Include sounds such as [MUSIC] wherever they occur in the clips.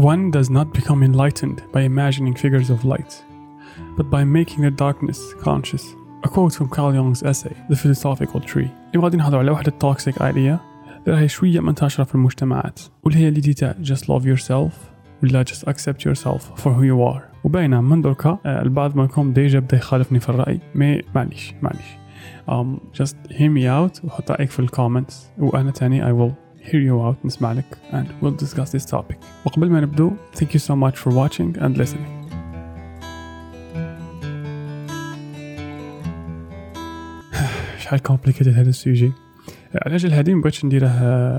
one does not become enlightened by imagining figures of light, but by making the darkness conscious. A quote from Carl Jung's essay, The Philosophical Tree. اللي غادي نهضروا على واحد التوكسيك idea اللي راهي شوية منتشرة في المجتمعات واللي هي اللي ديتا just love yourself ولا just accept yourself for who you are وباينة من دركا آه، البعض منكم ديجا بدا يخالفني في الرأي مي معليش معليش um, just hear me out وحط رأيك في الكومنتس وأنا تاني I will hear you out نسمع لك and we'll discuss this topic وقبل ما نبدو thank you so much for watching and listening شحال complicated هذا السوجي على أجل هذه مبغيتش نديره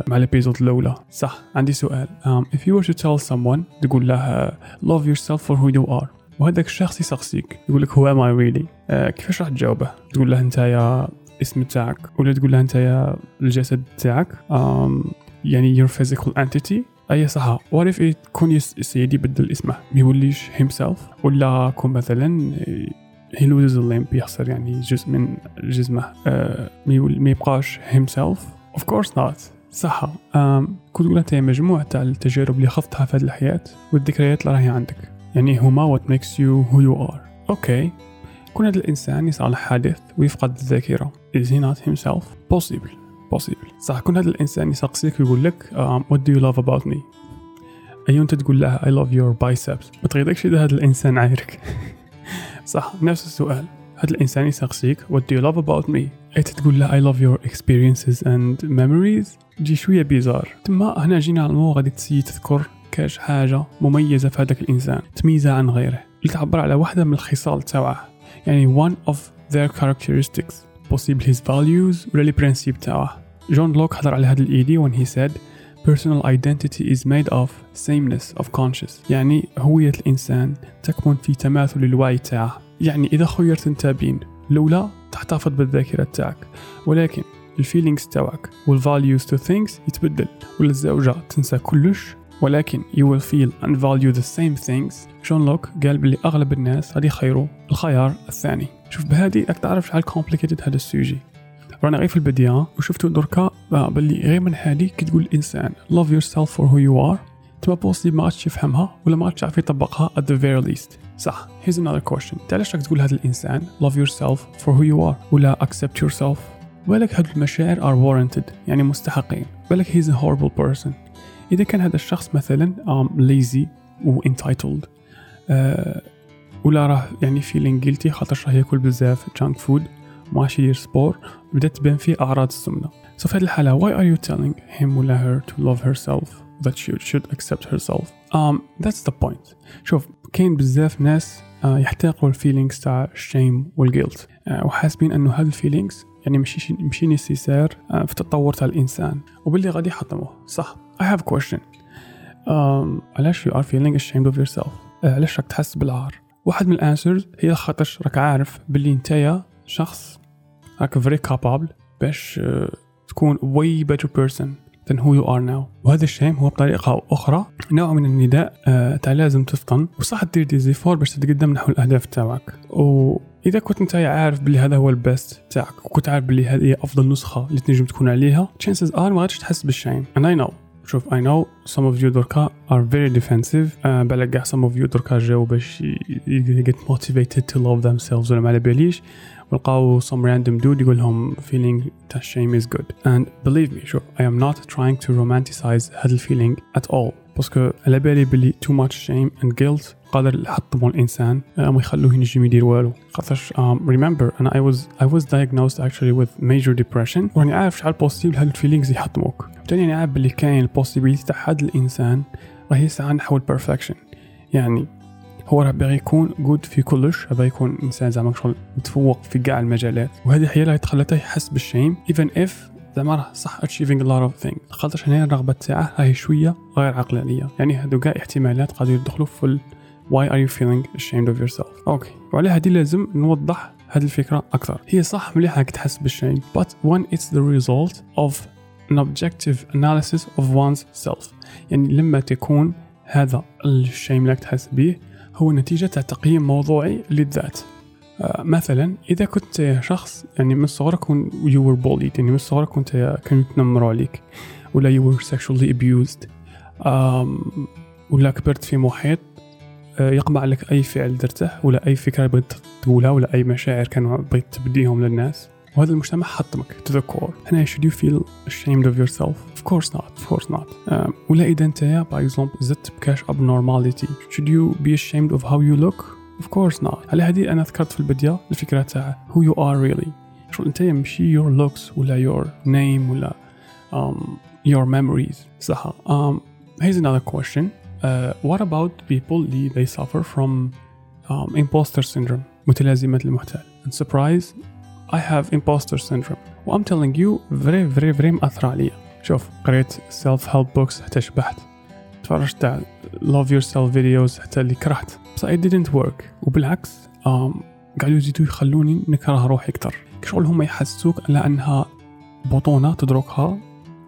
مع الابيزود الاولى صح عندي سؤال um, if you were to tell someone تقول له love yourself for who you are وهذاك الشخص يسقسيك يقول لك who am I really uh, كيفاش راح تجاوبه تقول له انت يا اسم تاعك ولا تقول له أنت يا الجسد تاعك يعني your physical entity. أي صح if يكون سيدي بدل اسمه ما يوليش himself ولا كون مثلا he loses a limb يخسر يعني جزء من جسمه uh, ما يبقاش himself of course not. صح. كنت تقول أنت مجموعة تاع التجارب اللي خضتها في هذه الحياة والذكريات اللي راهي عندك. يعني هما what makes you who you are. أوكي كون هذا الإنسان يصالح حادث ويفقد الذاكرة. Is he not himself? Possible possible صح كون هذا الإنسان يسقسيك ويقول لك um, what do you love about me? أيون أنت تقول له I love your biceps. ما تغيظكش إذا هذا الإنسان عايرك. [LAUGHS] صح نفس السؤال. هذا الإنسان يسقسيك what do you love about me? انت تقول له I love your experiences and memories. تجي شوية بيزار تما هنا جينا على المو غادي تسي تذكر كاش حاجة مميزة في هذاك الإنسان. تميزها عن غيره. اللي تعبر على واحدة من الخصال تاعه يعني one of their characteristics. Possible his values ولا les principes تاعه. جون لوك هضر على هذا ال idée when he said personal identity is made of sameness of conscious يعني هوية الإنسان تكمن في تماثل الوعي تاعه. يعني إذا خيرت أنت بين الأولى تحتفظ بالذاكرة تاعك. ولكن ال feelings تاعك وال values تو things يتبدل ولا الزاوجة تنسى كلش. ولكن you will feel and value the same things. جون لوك قال بلي أغلب الناس غادي يخيروا الخيار الثاني. شوف بهادي راك تعرف شحال complicated هذا ال sujet. رانا غير في البداية وشفتو دركا باللي غير من هادي كي تقول الإنسان love yourself for who you are تبقى possible ما عادش يفهمها ولا ما عادش يعرف يطبقها at the very least. صح here's another question. انت علاش راك تقول هذا الإنسان love yourself for who you are ولا accept yourself بالك هاد المشاعر are warranted يعني مستحقين. بالك he's a horrible person. إذا كان هذا الشخص مثلا um, lazy و entitled uh, ولا راه يعني feeling guilty خاطر راه ياكل بزاف junk food ماشي يدير sport بدات تبان فيه أعراض السمنة. So في هذه الحالة why are you telling him ولا her to love herself that she should accept herself? Um that's the point. شوف كاين بزاف ناس uh, يحتقروا ال feelings تاع ال shame وال guilt uh, وحاسبين أنه هاد ال feelings يعني ماشي ماشي nécessaire uh, في التطور تاع الإنسان. وباللي غادي يحطموه. صح. I have question. Um, علاش you are feeling ashamed of yourself علاش راك تحس بالعار؟ واحد من ال answers هي خاطرش راك عارف باللي نتايا شخص راك very capable باش uh, تكون way better person than who you are now. وهذا الشيء هو بطريقة أخرى نوع من النداء uh, تاع لازم تفطن وصح دير des efforts باش تتقدم نحو الأهداف تاعك. وإذا كنت انت عارف بلي هذا هو ال best تاعك وكنت عارف بلي هذه هي أفضل نسخة اللي تنجم تكون عليها chances are ما غاديش تحس بال shame. And I know. شوف I know some of you دركا are very defensive uh, بالك كاع some of you دركا جاو باش get motivated to love themselves ولا ما على باليش ولقاو some random dude يقول لهم feeling that shame is good and believe me شوف I am not trying to romanticize هذا الفيلينغ at all باسكو على بالي بلي too much shame and guilt قادر يحطموا الإنسان ما يخلوه ينجم يدير والو. خاطرش remember أنا I was I was diagnosed actually with major depression. وراني عارف شحال بوسيبل هاد الفيلينغز يحطموك. تاني أنا عارف بلي كاين البوسيبيليتي تاع هاد الإنسان راه يسعى نحو ال perfection يعني هو راه باغي يكون good في كلش باغي يكون إنسان زعما شغل متفوق في كاع المجالات. وهذه هي اللي تخليه يحس بال shame even if زعما راه صح a lot of things. خاطرش هنا الرغبة تاعه راهي شوية غير عقلانية. يعني هادو كاع احتمالات قادر يدخلوا في why are you feeling ashamed of yourself? okay وعلى هذه لازم نوضح هذه الفكرة أكثر. هي صح مليح راك تحس بال shame but when it's the result of an objective analysis of one's self. يعني لما تكون هذا الشيم اللي تحس به هو نتيجة تقييم موضوعي للذات. آه مثلا إذا كنت شخص يعني من صغرك you were bullied يعني من صغرك كنت كانوا يتنمروا عليك ولا you were sexually abused um, ولا كبرت في محيط يقمع لك اي فعل درته ولا اي فكره بغيت تقولها ولا اي مشاعر كانوا بغيت تبديهم للناس وهذا المجتمع حطمك to the core هنا should you feel ashamed of yourself of course not of course not um, ولا إذا أنت by example زدت بكاش abnormality should you be ashamed of how you look of course not على هذه أنا ذكرت في البداية الفكرة تاع who you are really شغل أنت ماشي your looks ولا your name ولا um, your memories صح um, here's another question uh, what about people اللي they suffer from um, imposter syndrome متلازمة المحتال and surprise I have imposter syndrome و I'm telling you very very very مأثرة عليا شوف قريت self help books حتى شبحت تفرجت على love yourself videos حتى اللي كرهت بس I didn't work وبالعكس um, قاعدوا يزيدوا يخلوني نكره روحي أكثر شغل هم يحسوك على أنها بطونة تدركها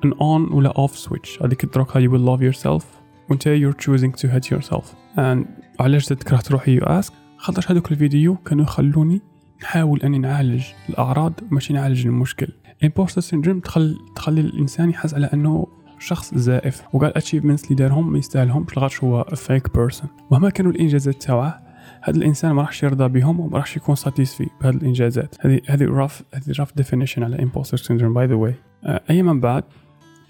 an on ولا off switch هذيك تدركها you will love yourself وانت you're choosing to hate yourself. And علاش زدت كرهت روحي you ask? خاطر هذوك الفيديو كانوا يخلوني نحاول أني نعالج الأعراض ماشي نعالج المشكل. Imposter syndrome تخل تخلي الإنسان يحس على أنه شخص زائف. وقال achievements اللي دارهم ما يستاهلهمش لخاطرش هو fake person ومهما كانوا الإنجازات تاعه هذا الإنسان ما راحش يرضى بهم وما راحش يكون satisfied بهذه الإنجازات. هذه هذه rough هذه rough definition على imposter syndrome by the way اي من بعد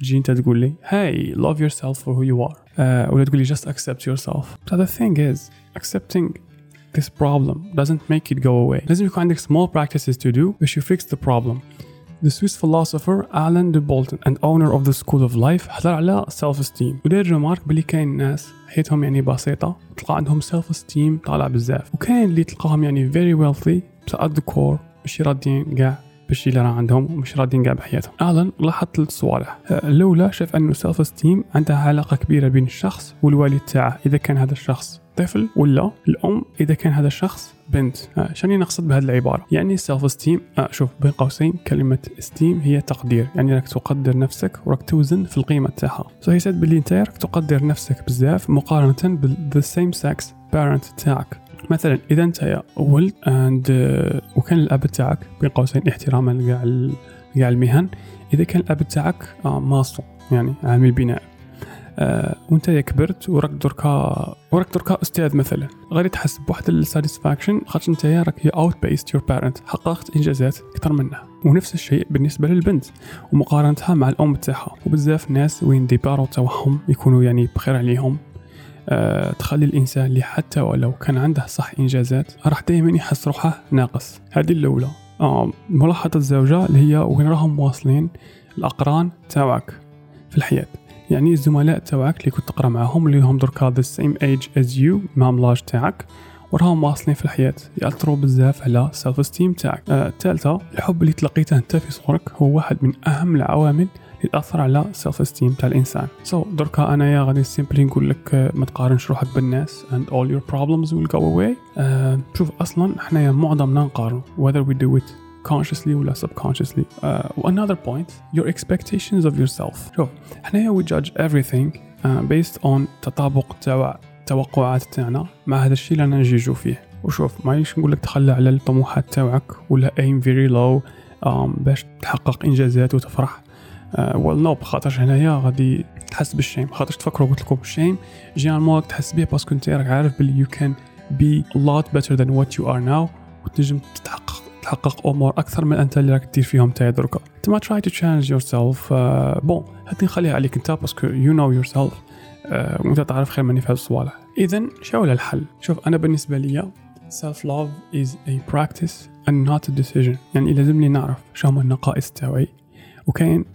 تجي انت تقول لي hey love yourself for who you are uh, ولا تقول لي just accept yourself but the thing is accepting this problem doesn't make it go away لازم يكون عندك small practices to do باش you fix the problem The Swiss philosopher Alan de Bolton and owner of the School of Life حضر على self esteem وداير ريمارك بلي كاين ناس حياتهم يعني بسيطة تلقى عندهم self esteem طالع بزاف وكاين اللي تلقاهم يعني very wealthy بس at the core ماشي راضيين كاع بالشي اللي راه عندهم ومش راضيين كاع بحياتهم. الان لاحظ ثلاث صوالح الاولى شاف انه self esteem عندها علاقة كبيرة بين الشخص والوالد تاعه إذا كان هذا الشخص طفل ولا الأم إذا كان هذا الشخص بنت. آش نقصد بهذه العبارة؟ يعني self esteem آه شوف بين قوسين كلمة esteem هي تقدير. يعني راك تقدر نفسك وراك توزن في القيمة تاعها. so he said باللي انت راك تقدر نفسك بزاف مقارنة بال the same sex parent تاعك. مثلا إذا أنت ولد and uh, وكان الأب تاعك بين قوسين احتراما لكاع كاع المهن إذا كان الأب تاعك آه ماصو يعني عامل بناء آه وأنت كبرت وراك دركا وراك دركا أستاذ مثلا غادي تحس بواحد ال satisfaction خاطر أنت راك outpaced your parent حققت إنجازات أكثر منها ونفس الشيء بالنسبة للبنت ومقارنتها مع الأم تاعها وبزاف ناس وين دي بارو تاعهم يكونوا يعني بخير عليهم. أه تخلي الإنسان اللي حتى ولو كان عنده صح إنجازات راح دائما يحس روحه ناقص. هذه الأولى. أه الملاحظة الزوج اللي هي وين راهم واصلين الأقران تاعك في الحياة. يعني الزملاء تاعك اللي كنت تقرأ معاهم اللي هم دركا the same age as you même l'âge تاعك. وراهم واصلين في الحياة. يأثروا بزاف على self esteem تاعك الثالثة آه الحب اللي تلقيته أنت في صغرك هو واحد من أهم العوامل اللي تأثر على self esteem تاع الإنسان. so so, دركا أنايا غادي simply نقول لك ما تقارنش روحك بالناس and all your problems will go away. آه شوف أصلا حنايا معظمنا نقارن whether we do it consciously ولا subconsciously. uh, another point your expectations of yourself. شوف حنايا we judge everything uh, based on تطابق تاع التوقعات تاعنا مع هذا الشيء اللي نجيجو فيه. وشوف معليش نقول لك تخلى على الطموحات تاعك ولا aim very low um, باش تحقق إنجازات وتفرح. Well no بخاطرش هنايا غادي تحس بال shame خاطرش تفكروا قلت لكم ال shame généralement راك تحس بيه parce que انت راك عارف بلي can be a lot better than what you are now وتنجم تتحقق تحقق أمور أكثر من أنت اللي راك دير فيهم تاع دركا انت ما try to change yourself bon هذه نخليها عليك انت parce que you know yourself uh, وانت تعرف خير مني في هذه الصوالح. اذا شو الحل؟ شوف أنا بالنسبة لي self love is a practice and not a decision. يعني لازم لي نعرف شو هما النقائص تاعي. وكاين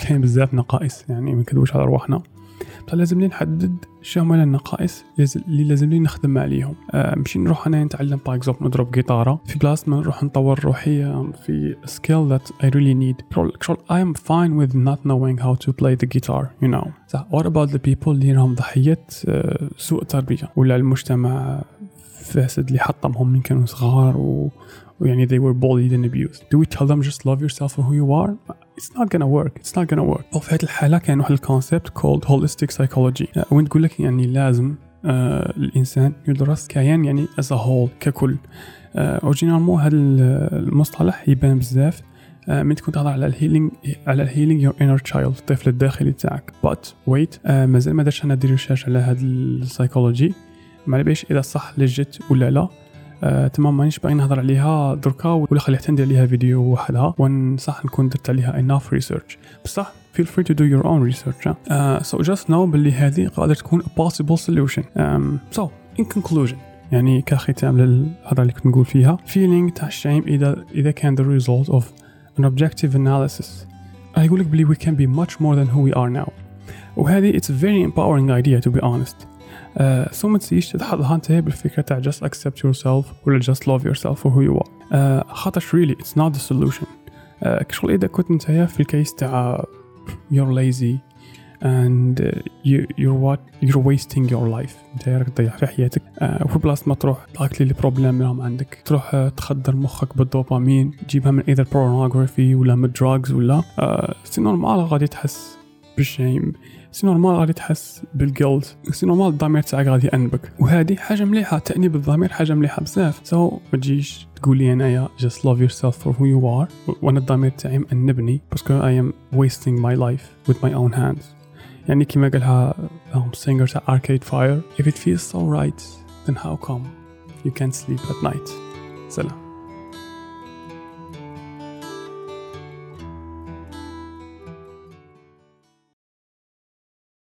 كاين بزاف نقائص يعني ما نكذبوش على رواحنا. فلازم لي نحدد شو هما النقائص اللي لازم لي نخدم عليهم. أه مشي نروح أنا نتعلم par exemple نضرب guitare في بلاصة ما نروح نطور روحي في skill that I really need. شغل I am fine with not knowing how to play the guitar you know. صح what about the people اللي راهم ضحية أه سوء تربية. ولا المجتمع فاسد اللي حطمهم من كانوا صغار و ويعني they were bullied and abused. Do we tell them just love yourself for who you are? It's not gonna work. It's not gonna work. وفي هذه الحالة كاين واحد ال concept called holistic psychology. وين تقول لك يعني لازم آه الإنسان يدرس كيان يعني a whole ككل. آه و généralement هذا المصطلح يبان بزاف. آه، من تكون تهضر على ال healing على ال healing your inner child الطفل الداخلي تاعك. but wait مازال ما درتش أنا des recherches على هاد السايكولوجي ما باليش إذا صح لجت ولا لا. آه، تمام مانيش باغي نهضر عليها دركا ولا خلي حتى ندير عليها فيديو وحدها ونصح نكون درت عليها enough research بصح feel free to do your own research uh, so just know باللي هذه قادر تكون a possible solution um, so in conclusion يعني كختام للهضره اللي كنت نقول فيها feeling تاع الشيم اذا اذا كان the result of an objective analysis يقول لك بلي we can be much more than who we are now وهذه it's a very empowering idea to be honest so ما تجيش تحطها انت بالفكرة تاع just accept yourself ولا just love yourself for who you are. uh, خاطر really it's not the solution. uh, كشغل إذا كنت أنت في ال case تاع you're lazy and uh, you, you're what you're wasting your life. أنت راك تضيع في حياتك. uh, وفي بلاصة ما تروح tackle لي problèmes راهم عندك. تروح uh, تخدر مخك بالدوبامين تجيبها من إما pornography ولا من drugs ولا uh, c'est normal غادي تحس بال shame c'est normal غادي تحس بالجلد c'est normal الضمير تاعك غادي يأنبك. وهذه حاجة مليحة تأنيب الضمير حاجة مليحة بزاف. so ما تجيش تقول لي أنايا just love yourself for who you are. وأنا الضمير تاعي مأنبني parce que I am wasting my life with my own hands. يعني كما قالها singer تاع Arcade Fire if it feels so right then how come you can't sleep at night? سلام.